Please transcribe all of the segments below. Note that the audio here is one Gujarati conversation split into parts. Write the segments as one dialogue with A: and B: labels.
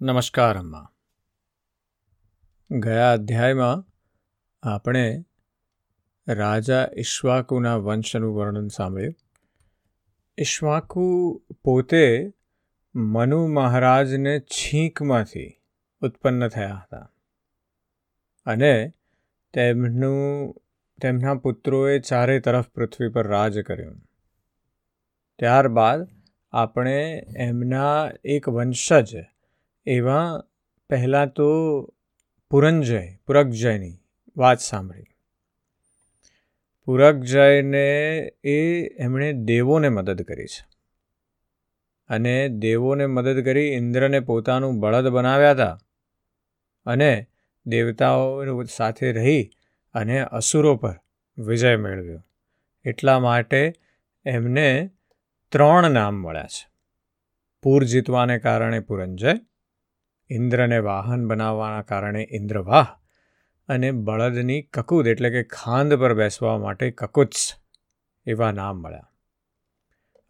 A: નમસ્કાર, અમ્મા. ગયા અધ્યાયમાં આપણે રાજા ઈશ્વાકુના વંશનું વર્ણન સાંભળ્યું. ઈશ્વાકુ પોતે મનુ મહારાજને છીંકમાંથી ઉત્પન્ન થયા હતા અને તેમનું, તેમના પુત્રોએ ચારે તરફ પૃથ્વી પર રાજ કર્યું. ત્યારબાદ આપણે એમના એક વંશજ એવા પહેલાં તો પુરંજય પુરકજયની વાત સાંભળી. પુરકજયને એ એમણે દેવોને મદદ કરી છે. અને દેવોને મદદ કરી ઇન્દ્રને પોતાનું બળદ બનાવ્યા હતા અને દેવતાઓ સાથે રહી અને અસુરો પર વિજય મેળવ્યો. એટલા માટે એમને ત્રણ નામ મળ્યા છે. પૂર જીતવાને કારણે પુરંજય ઇન્દ્રને વાહન બનાવવાના કારણે ઇન્દ્રવાહ અને બળદની કકુદ એટલે કે ખાંદ પર બેસવા માટે કકુત્સ એવા નામ મળ્યા.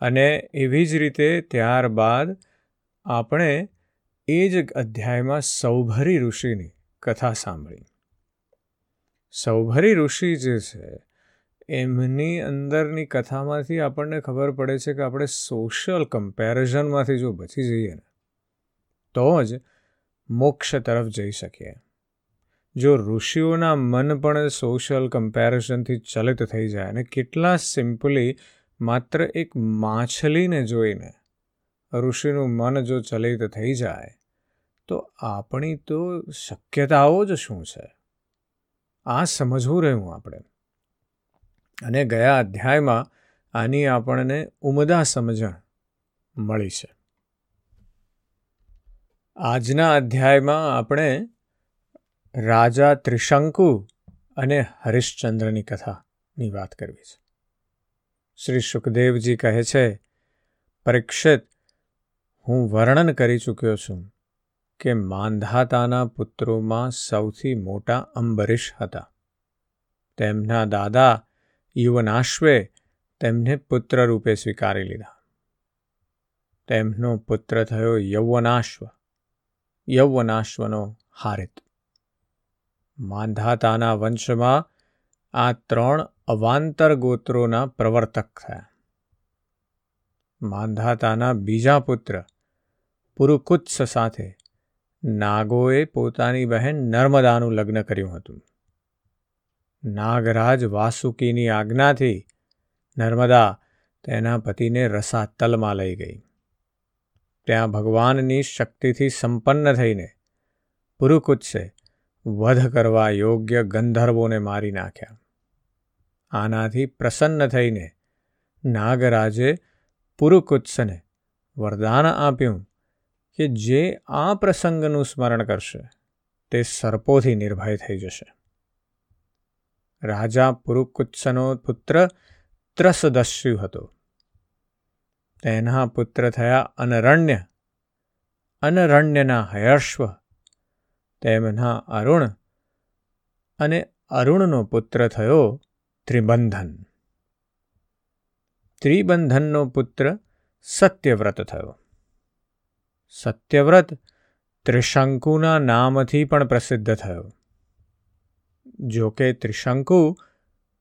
A: અને એવી જ રીતે ત્યારબાદ આપણે એ જ અધ્યાયમાં સૌભરી ઋષિની કથા સાંભળી. સૌભરી ઋષિ જે છે, એમની અંદરની કથામાંથી આપણને ખબર પડે છે કે આપણે સોશિયલ કમ્પેરિઝનમાંથી જો બચી જઈએ ને, તો જ મોક્ષ તરફ જઈ શકીએ. જો ઋષિઓના મન પણ સોશિયલ કમ્પેરિઝનથી ચલિત થઈ જાય અને કેટલા સિમ્પલી માત્ર એક માછલીને જોઈને ઋષિનું મન જો ચલિત થઈ જાય, તો આપણી તો શક્યતાઓ જ શું છે? આ સમજવું રહ્યું આપણે. અને ગયા અધ્યાયમાં આની આપણને ઉમદા સમજણ મળી છે. આજના અધ્યાયમાં આપણે રાજા ત્રિશંકુ અને હરિશ્ચંદ્રની કથાની વાત કરવી છે. શ્રી સુખદેવજી કહે છે, પરીક્ષિત, હું વર્ણન કરી ચૂક્યો છું કે માંધાતાના પુત્રોમાં સૌથી મોટા અંબરીશ હતા. તેમના દાદા યુવનાશ્વે તેમને પુત્ર રૂપે સ્વીકારી લીધા. તેમનો પુત્ર થયો યૌવનાશ્વ. યૌવનાશ્વનો હારિત. માંધાતાના વંશમાં આ ત્રણ અવાંતર ગોત્રોના પ્રવર્તક થયા. માંધાતાના બીજા પુત્ર, પુરુકુત્સ સાથે નાગોએ પોતાની બહેન નર્મદાનું લગ્ન કર્યું હતું. નાગરાજ વાસુકીની આજ્ઞાથી નર્મદા તેના પતિને રસાતલમાં લઈ ગઈ. ત્યાં ભગવાનની શક્તિથી સંપન્ન થઈને પુરુકુત્સે વધ કરવા યોગ્ય ગંધર્વોને મારી નાખ્યા. આનાથી પ્રસન્ન થઈને નાગરાજે પુરુકુત્સને વરદાન આપ્યું કે જે આ પ્રસંગનું સ્મરણ કરશે, તે સર્પોથી નિર્ભય થઈ જશે. રાજા પુરુકુત્સનો પુત્ર ત્રસદસ્યુ હતો. તેના પુત્ર થયા અનરણ્ય. અનરણ્યના હયર્શ્વ તેમના અરુણ અને અરુણનો પુત્ર થયો ત્રિબંધન. ત્રિબંધનનો પુત્ર સત્યવ્રત થયો. સત્યવ્રત ત્રિશંકુના નામથી પણ પ્રસિદ્ધ થયો. જો કે ત્રિશંકુ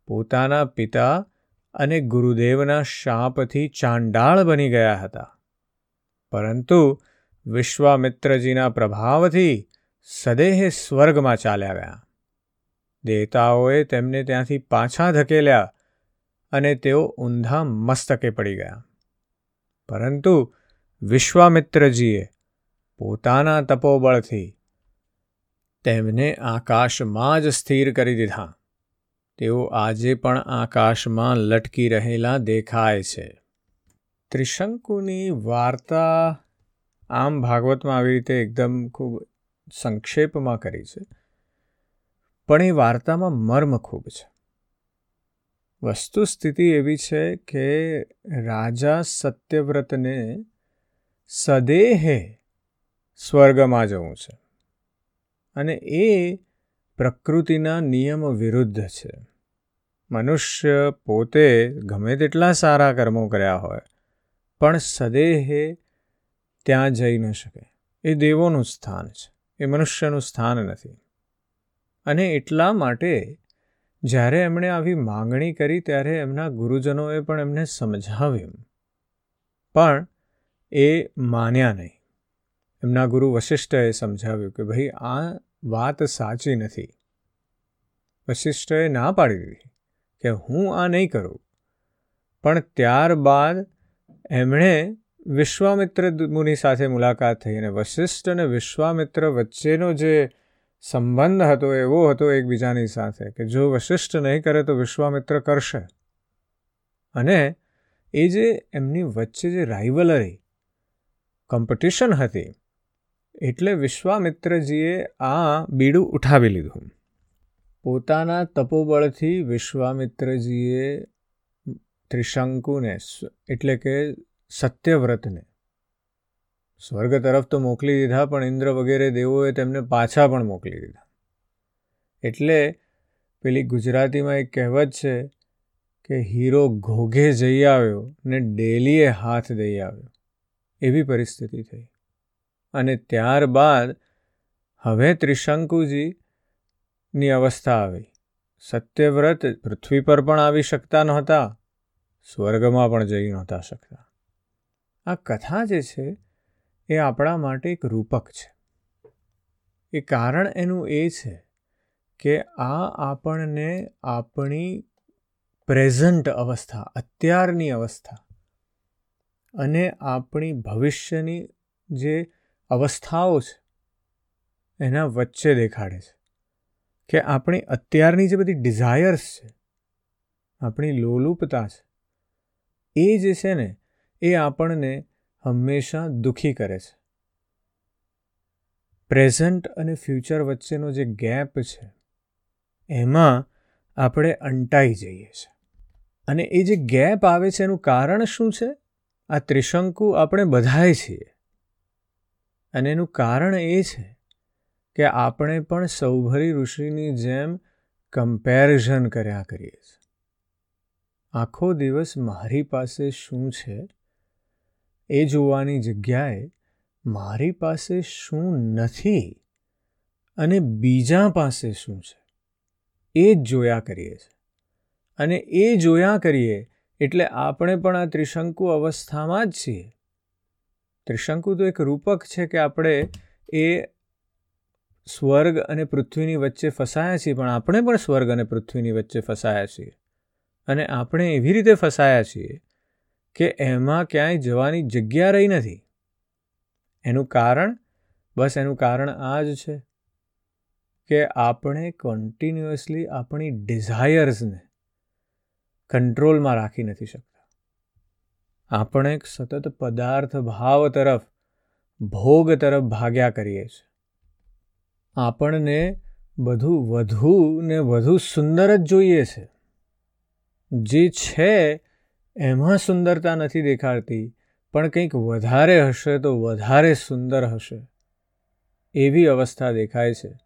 A: પોતાના પિતા અને ગુરુદેવના શાપથી ચાંડાળ બની ગયા હતા. પરંતુ વિશ્વામિત્રજીના પ્રભાવથી સદેહે સ્વર્ગમાં ચાલ્યા ગયા. દેવતાઓએ તેમને ત્યાંથી પાછા ધકેલ્યા અને તેઓ ઊંધા મસ્તકે પડી ગયા. પરંતુ વિશ્વામિત્રજીએ પોતાના તપોબળથી તેમને આકાશમાં જ સ્થિર કરી દીધા. તેઓ આજે પણ આકાશમાં લટકી રહેલા દેખાય છે. ત્રિશંકુની વાર્તા આમ ભાગવતમાં આવી રીતે એકદમ ખૂબ સંક્ષેપમાં કરી છે. પણ એ વાર્તામાં મર્મ ખૂબ છે. વસ્તુસ્થિતિ એવી છે કે રાજા સત્યવ્રતને સદેહે સ્વર્ગમાં જવું છે. અને એ પ્રકૃતિના નિયમ વિરુદ્ધ છે. મનુષ્ય પોતે ગમે તેટલા સારા કર્મો કર્યા હોય, પણ સદેહે ત્યાં જઈ ન શકે. એ દેવોનું સ્થાન છે. એ મનુષ્યનું સ્થાન નથી. અને એટલા માટે જ્યારે એમણે આવી માંગણી કરી ત્યારે એમના ગુરુજનોએ પણ એમને સમજાવ્યું. પણ એ માન્યા નહીં. એમના ગુરુ વશિષ્ઠએ સમજાવ્યું કે ભાઈ આ વાત સાચી નથી. વશિષ્ઠએ ના પાડી દીધી કે હું આ નહીં કરું. પણ ત્યારબાદ એમણે વિશ્વામિત્ર મુનિ સાથે મુલાકાત થઈ અને વશિષ્ઠ અને વિશ્વામિત્ર વચ્ચેનો જે સંબંધ હતો એવો હતો એકબીજાની સાથે કે જો વશિષ્ઠ નહીં કરે તો વિશ્વામિત્ર કરશે. અને એ જે એમની વચ્ચે જે રાઇવલરી કોમ્પિટિશન હતી એટલે વિશ્વામિત્રજીએ આ બીડું ઉઠાવી લીધું. પોતાના તપોબળથી વિશ્વામિત્રજીએ ત્રિશંકુને એટલે કે સત્યવ્રતને સ્વર્ગ તરફ તો મોકલી દીધા, પણ ઇન્દ્ર વગેરે દેવોએ તેમને પાછા પણ મોકલી દીધા. એટલે પેલી ગુજરાતીમાં એક કહેવત છે કે હીરો ઘોઘે જઈ આવ્યો ને ડેલીએ હાથ દઈ આવ્યો. એવી પરિસ્થિતિ થઈ. અને ત્યારબાદ હવે ત્રિશંકુજીની અવસ્થા આવી. સત્યવ્રત પૃથ્વી પર પણ આવી શકતા નહોતા, સ્વર્ગમાં પણ જઈ નહોતા શકતા. આ કથા જે છે, એ આપણા માટે એક રૂપક છે. એ કારણ એનું એ છે કે આ આપણને આપણી પ્રેઝન્ટ અવસ્થા, અત્યારની અવસ્થા અને આપણી ભવિષ્યની જે અવસ્થાઓ છે એના વચ્ચે દેખાડે છે કે આપણી અત્યારની જે બધી ડિઝાયર્સ છે, આપણી લોલુપતા છે, એ જે છે ને, એ આપણને હંમેશા દુઃખી કરે છે. પ્રેઝન્ટ અને ફ્યુચર વચ્ચેનો જે ગેપ છે, એમાં આપણે અંટાઈ જઈએ છીએ. અને એ જે ગેપ આવે છે એનું કારણ શું છે? આ ત્રિશંકુ આપણે બધાએ છીએ. અને એનું કારણ એ છે કે આપણે પણ સૌભરી ઋષિની જેમ કમ્પેરિઝન કર્યા કરીએ છીએ. આખો દિવસ મારી પાસે શું છે એ જોવાની જગ્યાએ મારી પાસે શું નથી અને બીજા પાસે શું છે એ જ જોયા કરીએ છીએ. અને એ જોયા કરીએ એટલે આપણે પણ આ ત્રિશંકુ અવસ્થામાં જ છીએ. ત્રિશંકુ તો એક રૂપક છે કે આપણે એ સ્વર્ગ અને પૃથ્વીની વચ્ચે ફસાયા છીએ, પણ આપણે પણ સ્વર્ગ અને પૃથ્વીની વચ્ચે ફસાયા છીએ. અને આપણે એવી રીતે ફસાયા છીએ કે એમાં ક્યાંય જવાની જગ્યા રહી નથી. એનું કારણ, બસ એનું કારણ આ જ છે કે આપણે કન્ટિન્યુઅસલી આપણી ડિઝાયર્સને કંટ્રોલમાં રાખી નથી શકતા. આપણે એક સતત પદાર્થ ભાવ તરફ, ભોગ તરફ ભાગ્યા કરીએ છીએ. આપણને બધું વધુ ને વધુ સુંદર જ જોઈએ છે. જે છે, એમાં સુંદરતા નથી દેખાડતી, પણ કંઈક વધારે હશે તો વધારે સુંદર હશે. એવી અવસ્થા દેખાય છે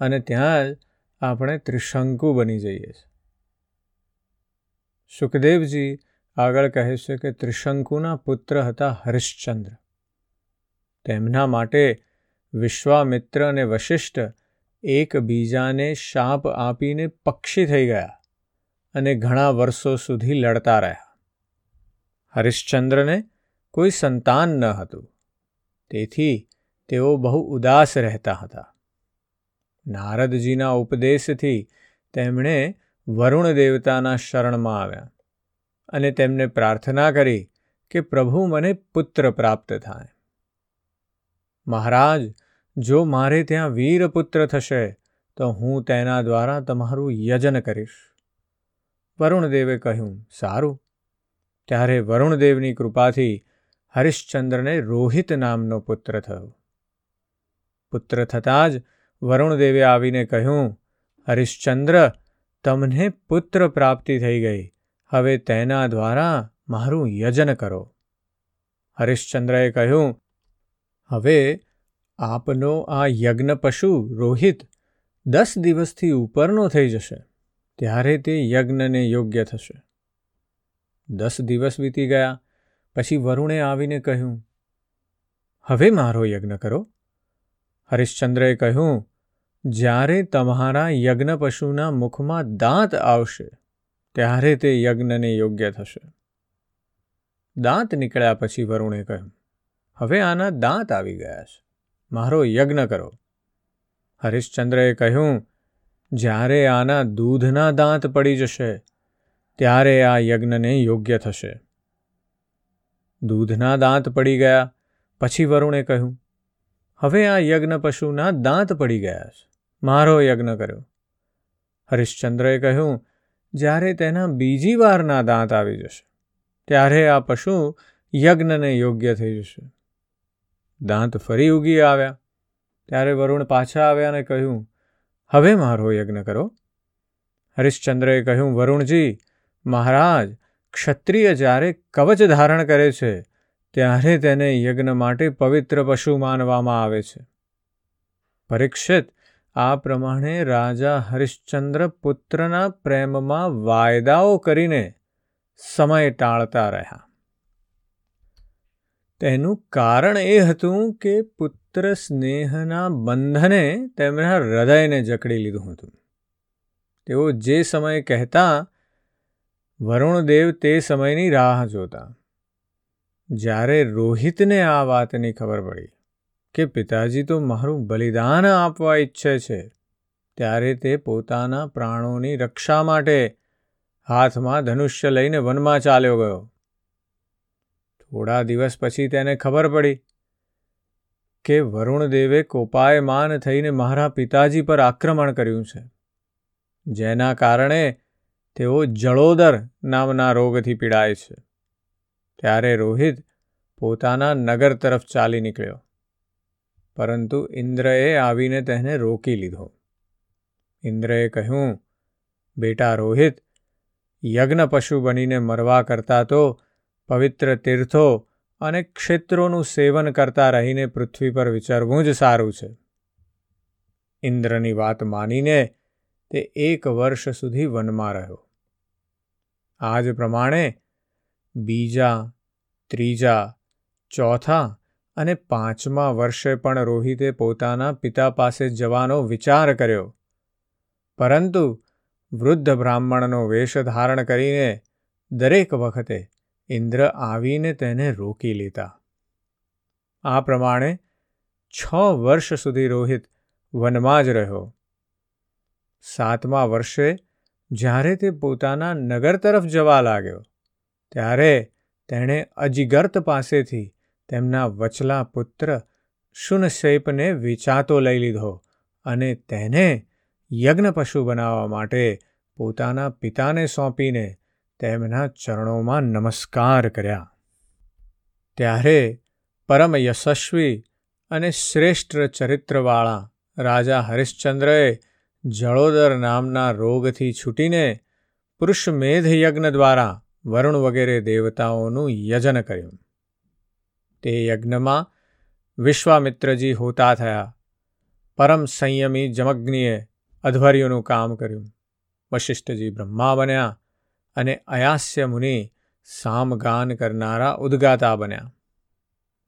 A: અને ત્યાં જ આપણે ત્રિશંકુ બની જઈએ છીએ. સુખદેવજી આગળ કહે છે કે ત્રિશંકુના પુત્ર હતા હરિશ્ચંદ્ર. તેમના માટે વિશ્વામિત્ર અને વશિષ્ઠ એકબીજાને શાપ આપીને પક્ષી થઈ ગયા અને ઘણા વર્ષો સુધી લડતા રહ્યા. હરિશ્ચંદ્રને કોઈ સંતાન ન હતું. તેથી તેઓ બહુ ઉદાસ રહેતા હતા. નારદજીના ઉપદેશથી તેમણે વરુણ દેવતાના શરણમાં આવ્યા. અને તેમને પ્રાર્થના કરી કે પ્રભુ મને પુત્ર પ્રાપ્ત થાય. મહારાજ, જો મારે ત્યાં વીર પુત્ર થશે, તો હું તેના દ્વારા તમારું યજન કરીશ. વરુણદેવે કહ્યું, સારું. ત્યારે વરુણદેવની કૃપાથી હરિશ્ચંદ્રને રોહિત નામનો પુત્ર થયો. પુત્ર થતાં જ વરુણદેવે આવીને કહ્યું, હરિશ્ચંદ્ર, તમને પુત્ર પ્રાપ્તિ થઈ ગઈ. હવે તેના દ્વારા મારું યજન કરો. હરિશ્ચંદ્રએ કહ્યું, હવે આપનો આ યજ્ઞ પશુ રોહિત દસ દિવસથી ઉપરનો થઈ જશે. ત્યારે તે યજ્ઞને યોગ્ય થશે. દસ દિવસ વીતી ગયા, પછી વરુણે આવીને કહ્યું, હવે મારો યજ્ઞ કરો. હરિશ્ચંદ્રએ કહ્યું, જ્યારે તમારા યજ્ઞ પશુના મુખમાં દાંત આવશે ત્યારે તે યજ્ઞને યોગ્ય થશે. દાંત નીકળ્યા પછી વરુણે કહ્યું, હવે આના દાંત આવી ગયા છે. મારો યજ્ઞ કરો. હરિશ્ચંદ્રએ કહ્યું, જ્યારે આના દૂધના દાંત પડી જશે, ત્યારે આ યજ્ઞને યોગ્ય થશે. દૂધના દાંત પડી ગયા, પછી વરુણે કહ્યું, હવે આ યજ્ઞ પશુના દાંત પડી ગયા છે. મારો યજ્ઞ કર્યો. હરિશ્ચંદ્રએ કહ્યું જ્યારે તેના બીજી વારના દાંત આવી જશે, ત્યારે આ પશુ યજ્ઞને યોગ્ય થઈ જશે. દાંત ફરી ઉગી આવ્યા, ત્યારે વરુણ પાછા આવ્યા અને કહ્યું, હવે મારો યજ્ઞ કરો. હરિશ્ચંદ્રએ કહ્યું, વરુણજી, મહારાજ, ક્ષત્રિય જ્યારે કવચ ધારણ કરે છે, ત્યારે તેને યજ્ઞ માટે પવિત્ર પશુ માનવામાં આવે છે. પરીક્ષિત આ પ્રમાણે રાજા હરિશ્ચંદ્ર પુત્રના પ્રેમમાં વાયદાઓ કરીને સમય ટાળતા રહ્યા. તેનું કારણ એ હતું કે પુત્ર સ્નેહના બંધને તેમના હૃદયને જકડી લીધું હતું. તેઓ જે સમયે કહેતા, વરુણદેવ તે સમયની રાહ જોતા. જ્યારે રોહિતને આ વાતની ખબર પડી કે પિતાજી તો મારું બલિદાન આપવા ઈચ્છે છે, ત્યારે તે પોતાના પ્રાણોની રક્ષા માટે હાથમાં ધનુષ્ય લઈને વનમાં ચાલ્યો ગયો. થોડા દિવસ પછી તેને ખબર પડી કે વરુણદેવે કોપાયમાન થઈને મારા પિતાજી પર આક્રમણ કર્યું છે, જેના કારણે તેઓ જળોદર નામના રોગથી પીડાય છે. ત્યારે રોહિત પોતાના નગર તરફ ચાલી નીકળ્યો. પરંતુ ઇન્દ્રએ આવીને તેને રોકી લીધો. ઇન્દ્રએ કહ્યું, બેટા રોહિત, યજ્ઞ પશુ બનીને મરવા કરતા તો પવિત્ર તીર્થો અને ક્ષેત્રોનું સેવન કરતા રહીને પૃથ્વી પર વિચારવું જ સારું છે. ઇન્દ્રની વાત માનીને તે એક વર્ષ સુધી વનમાં રહ્યો. આ જ પ્રમાણે બીજા, ત્રીજા, ચોથા અને પાંચમા વર્ષે પણ રોહિતે પોતાના પિતા પાસે જવાનો વિચાર કર્યો. પરંતુ વૃદ્ધ બ્રાહ્મણનો વેશ ધારણ કરીને દરેક વખતે ઇન્દ્ર આવીને તેને રોકી લેતા. આ પ્રમાણે છ વર્ષ સુધી રોહિત વનમાં જ રહ્યો. સાતમા વર્ષે જ્યારે તે પોતાના નગર તરફ જવા લાગ્યો, ત્યારે તેણે અજિગર્ત પાસેથી તેમના વચલા પુત્ર શુનશૈપને વિચાતો લઈ લીધો અને તેને યજ્ઞ પશુ બનાવવા માટે પોતાના પિતાને સોંપીને તેમના ચરણોમાં નમસ્કાર કર્યા. ત્યારે પરમ યશસ્વી અને શ્રેષ્ઠ ચરિત્રવાળા રાજા હરિશ્ચંદ્રએ જળોદર નામના રોગથી છૂટીને પુરુષમેધ યજ્ઞ દ્વારા વરુણ વગેરે દેવતાઓનું યજન કર્યું. તે યજ્ઞમાં વિશ્વામિત્રજી હોતા થયા. પરમ સંયમી જમગ્નિએ અધ્વર્યોનું કામ કર્યું. વશિષ્ઠજી બ્રહ્મા બન્યા અને અયાસ્ય મુનિ સામગાન કરનારા ઉદ્ગાતા બન્યા.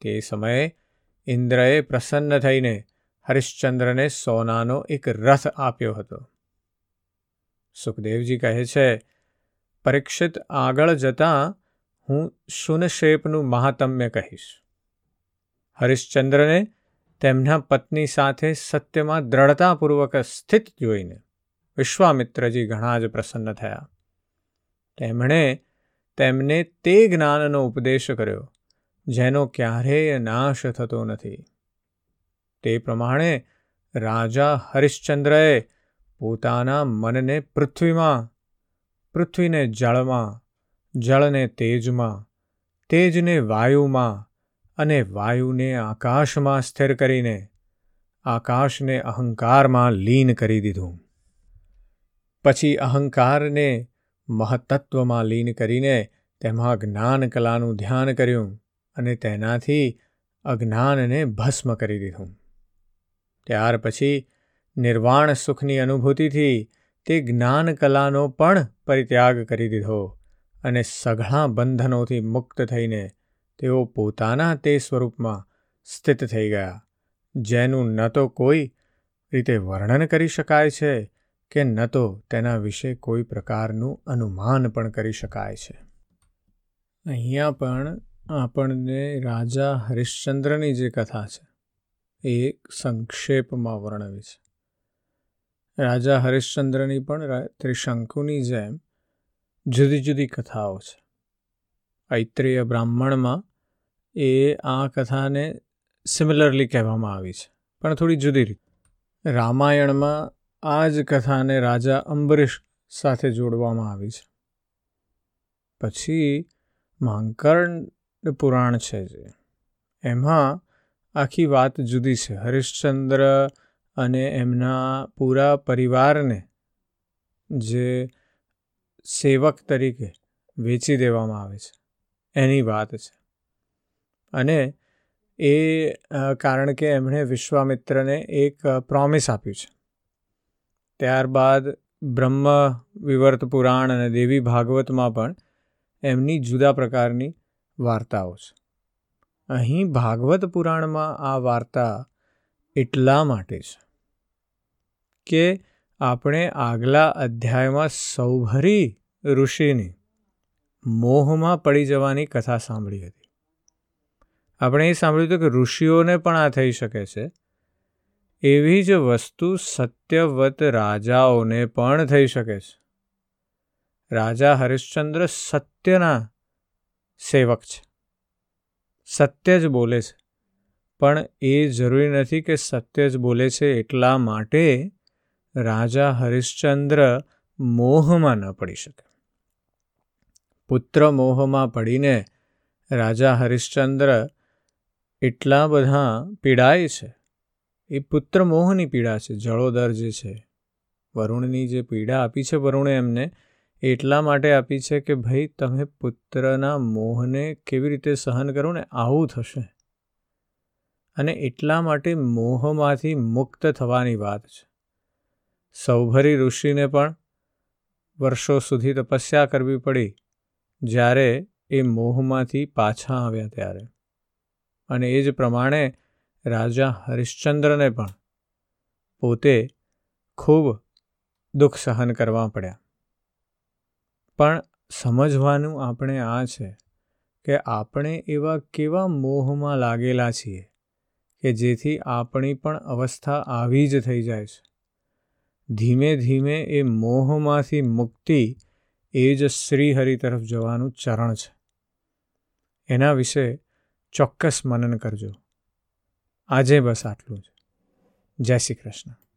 A: તે સમયે ઇન્દ્રએ પ્રસન્ન થઈને હરિશ્ચંદ્રને સોનાનો એક રથ આપ્યો હતો. સુખદેવજી કહે છે, પરીક્ષિત આગળ જતાં હું શુનશેપનું મહાત્મ્ય કહીશ. હરિશ્ચંદ્રને તેમના પત્ની સાથે સત્યમાં દ્રઢતાપૂર્વક સ્થિત જોઈને વિશ્વામિત્રજી ઘણા જ પ્રસન્ન થયા. તેમણે તેમને તે જ્ઞાનનો ઉપદેશ કર્યો, જેનો ક્યારેય નાશ થતો નથી. તે પ્રમાણે રાજા હરિશ્ચંદ્રએ પોતાના મનને પૃથ્વીમાં, પૃથ્વીને જળમાં જળને તેજમાં, તેજને વાયુમાં અને વાયુને આકાશમાં સ્થિર કરીને આકાશને અહંકારમાં લીન કરી દીધું. પછી અહંકારને મહત્ત્વમાં લીન કરીને તેમાં જ્ઞાન કલાનું ધ્યાન કર્યું અને તેનાથી અજ્ઞાનને ભસ્મ કરી દીધું. ત્યાર પછી નિર્વાણ સુખની અનુભૂતિથી તે જ્ઞાન કલાનો પણ પરિત્યાગ કરી દીધો. અને સઘળા બંધનોથી મુક્ત થઈને તેઓ પોતાના તે સ્વરૂપમાં સ્થિત થઈ ગયા, જેનું ન તો કોઈ રીતે વર્ણન કરી શકાય છે કે ન તો તેના વિશે કોઈ પ્રકારનું અનુમાન પણ કરી શકાય છે. અહીંયા પણ આપણને રાજા હરિશ્ચંદ્રની જે કથા છે, એ સંક્ષેપમાં વર્ણવી છે. રાજા હરિશ્ચંદ્રની પણ ત્રિશંકુની જેમ જુદી જુદી કથાઓ છે. ઐત્રેય બ્રાહ્મણમાં એ આ કથાને સિમિલરલી કહેવામાં આવી છે, પણ થોડી જુદી રીત. રામાયણમાં આ જ કથાને રાજા અંબરીશ સાથે જોડવામાં આવી છે. પછી માંકર્ણ પુરાણ છે જે. એમાં આખી વાત જુદી છે. હરિશ્ચંદ્ર અને એમના પૂરા પરિવારને જે સેવક તરીકે વેચી દેવામાં આવે છે. એની વાત છે. અને એ કારણ કે એમણે વિશ્વામિત્રને એક પ્રોમિસ આપ્યું છે. ત્યારબાદ બ્રહ્મ વિવર્ત પુરાણ અને દેવી ભાગવતમાં પણ એમની જુદા પ્રકારની વાર્તાઓ છે. અહીં ભાગવત પુરાણમાં આ વાર્તા એટલા માટે છે કે આપણે આગલા અધ્યાયમાં સૌભરી ઋષિની મોહમાં પડી જવાની કથા સાંભળી હતી. આપણે એ સાંભળ્યું હતું કે ઋષિઓને પણ આ થઈ શકે છે. એવી જ વસ્તુ સત્યવત રાજાઓને પણ થઈ શકે છે. રાજા હરિશ્ચંદ્ર સત્યના સેવક છે. સત્ય જ બોલે છે. પણ એ જરૂરી નથી કે સત્ય જ બોલે છે એટલા માટે રાજા હરિશ્ચંદ્ર મોહમાં ન પડી શકે. પુત્ર મોહમાં પડીને રાજા હરિશ્ચંદ્ર એટલા બધા પીડાય છે. એ પુત્ર મોહની પીડા છે, જળોદર જે છે. વરુણની જે પીડા આપી છે વરુણે એમને એટલા માટે આપી છે કે ભાઈ તમે પુત્રના મોહને કેવી રીતે સહન કરો ને આવું થશે. અને એટલા માટે મોહમાંથી મુક્ત થવાની વાત છે. સૌભરી ઋષિને પણ વર્ષો સુધી તપસ્યા કરવી પડી. જ્યારે એ મોહમાંથી પાછા આવ્યા ત્યારે. અને એ જ પ્રમાણે રાજા હરિશ્ચંદ્રને પણ પોતે ખૂબ દુઃખ સહન કરવા પડ્યા. પણ સમજવાનું આપણે આ છે કે આપણે એવા કેવા મોહમાં લાગેલા છીએ કે જેથી આપણી પણ અવસ્થા આવી જ થઈ જાય છે. ધીમે ધીમે એ મોહમાંથી મુક્તિ એ જ શ્રીહરિ તરફ જવાનું ચરણ છે. એના વિશે ચોક્કસ મનન કરજો. આજે બસ આટલું જ. જય શ્રી કૃષ્ણ.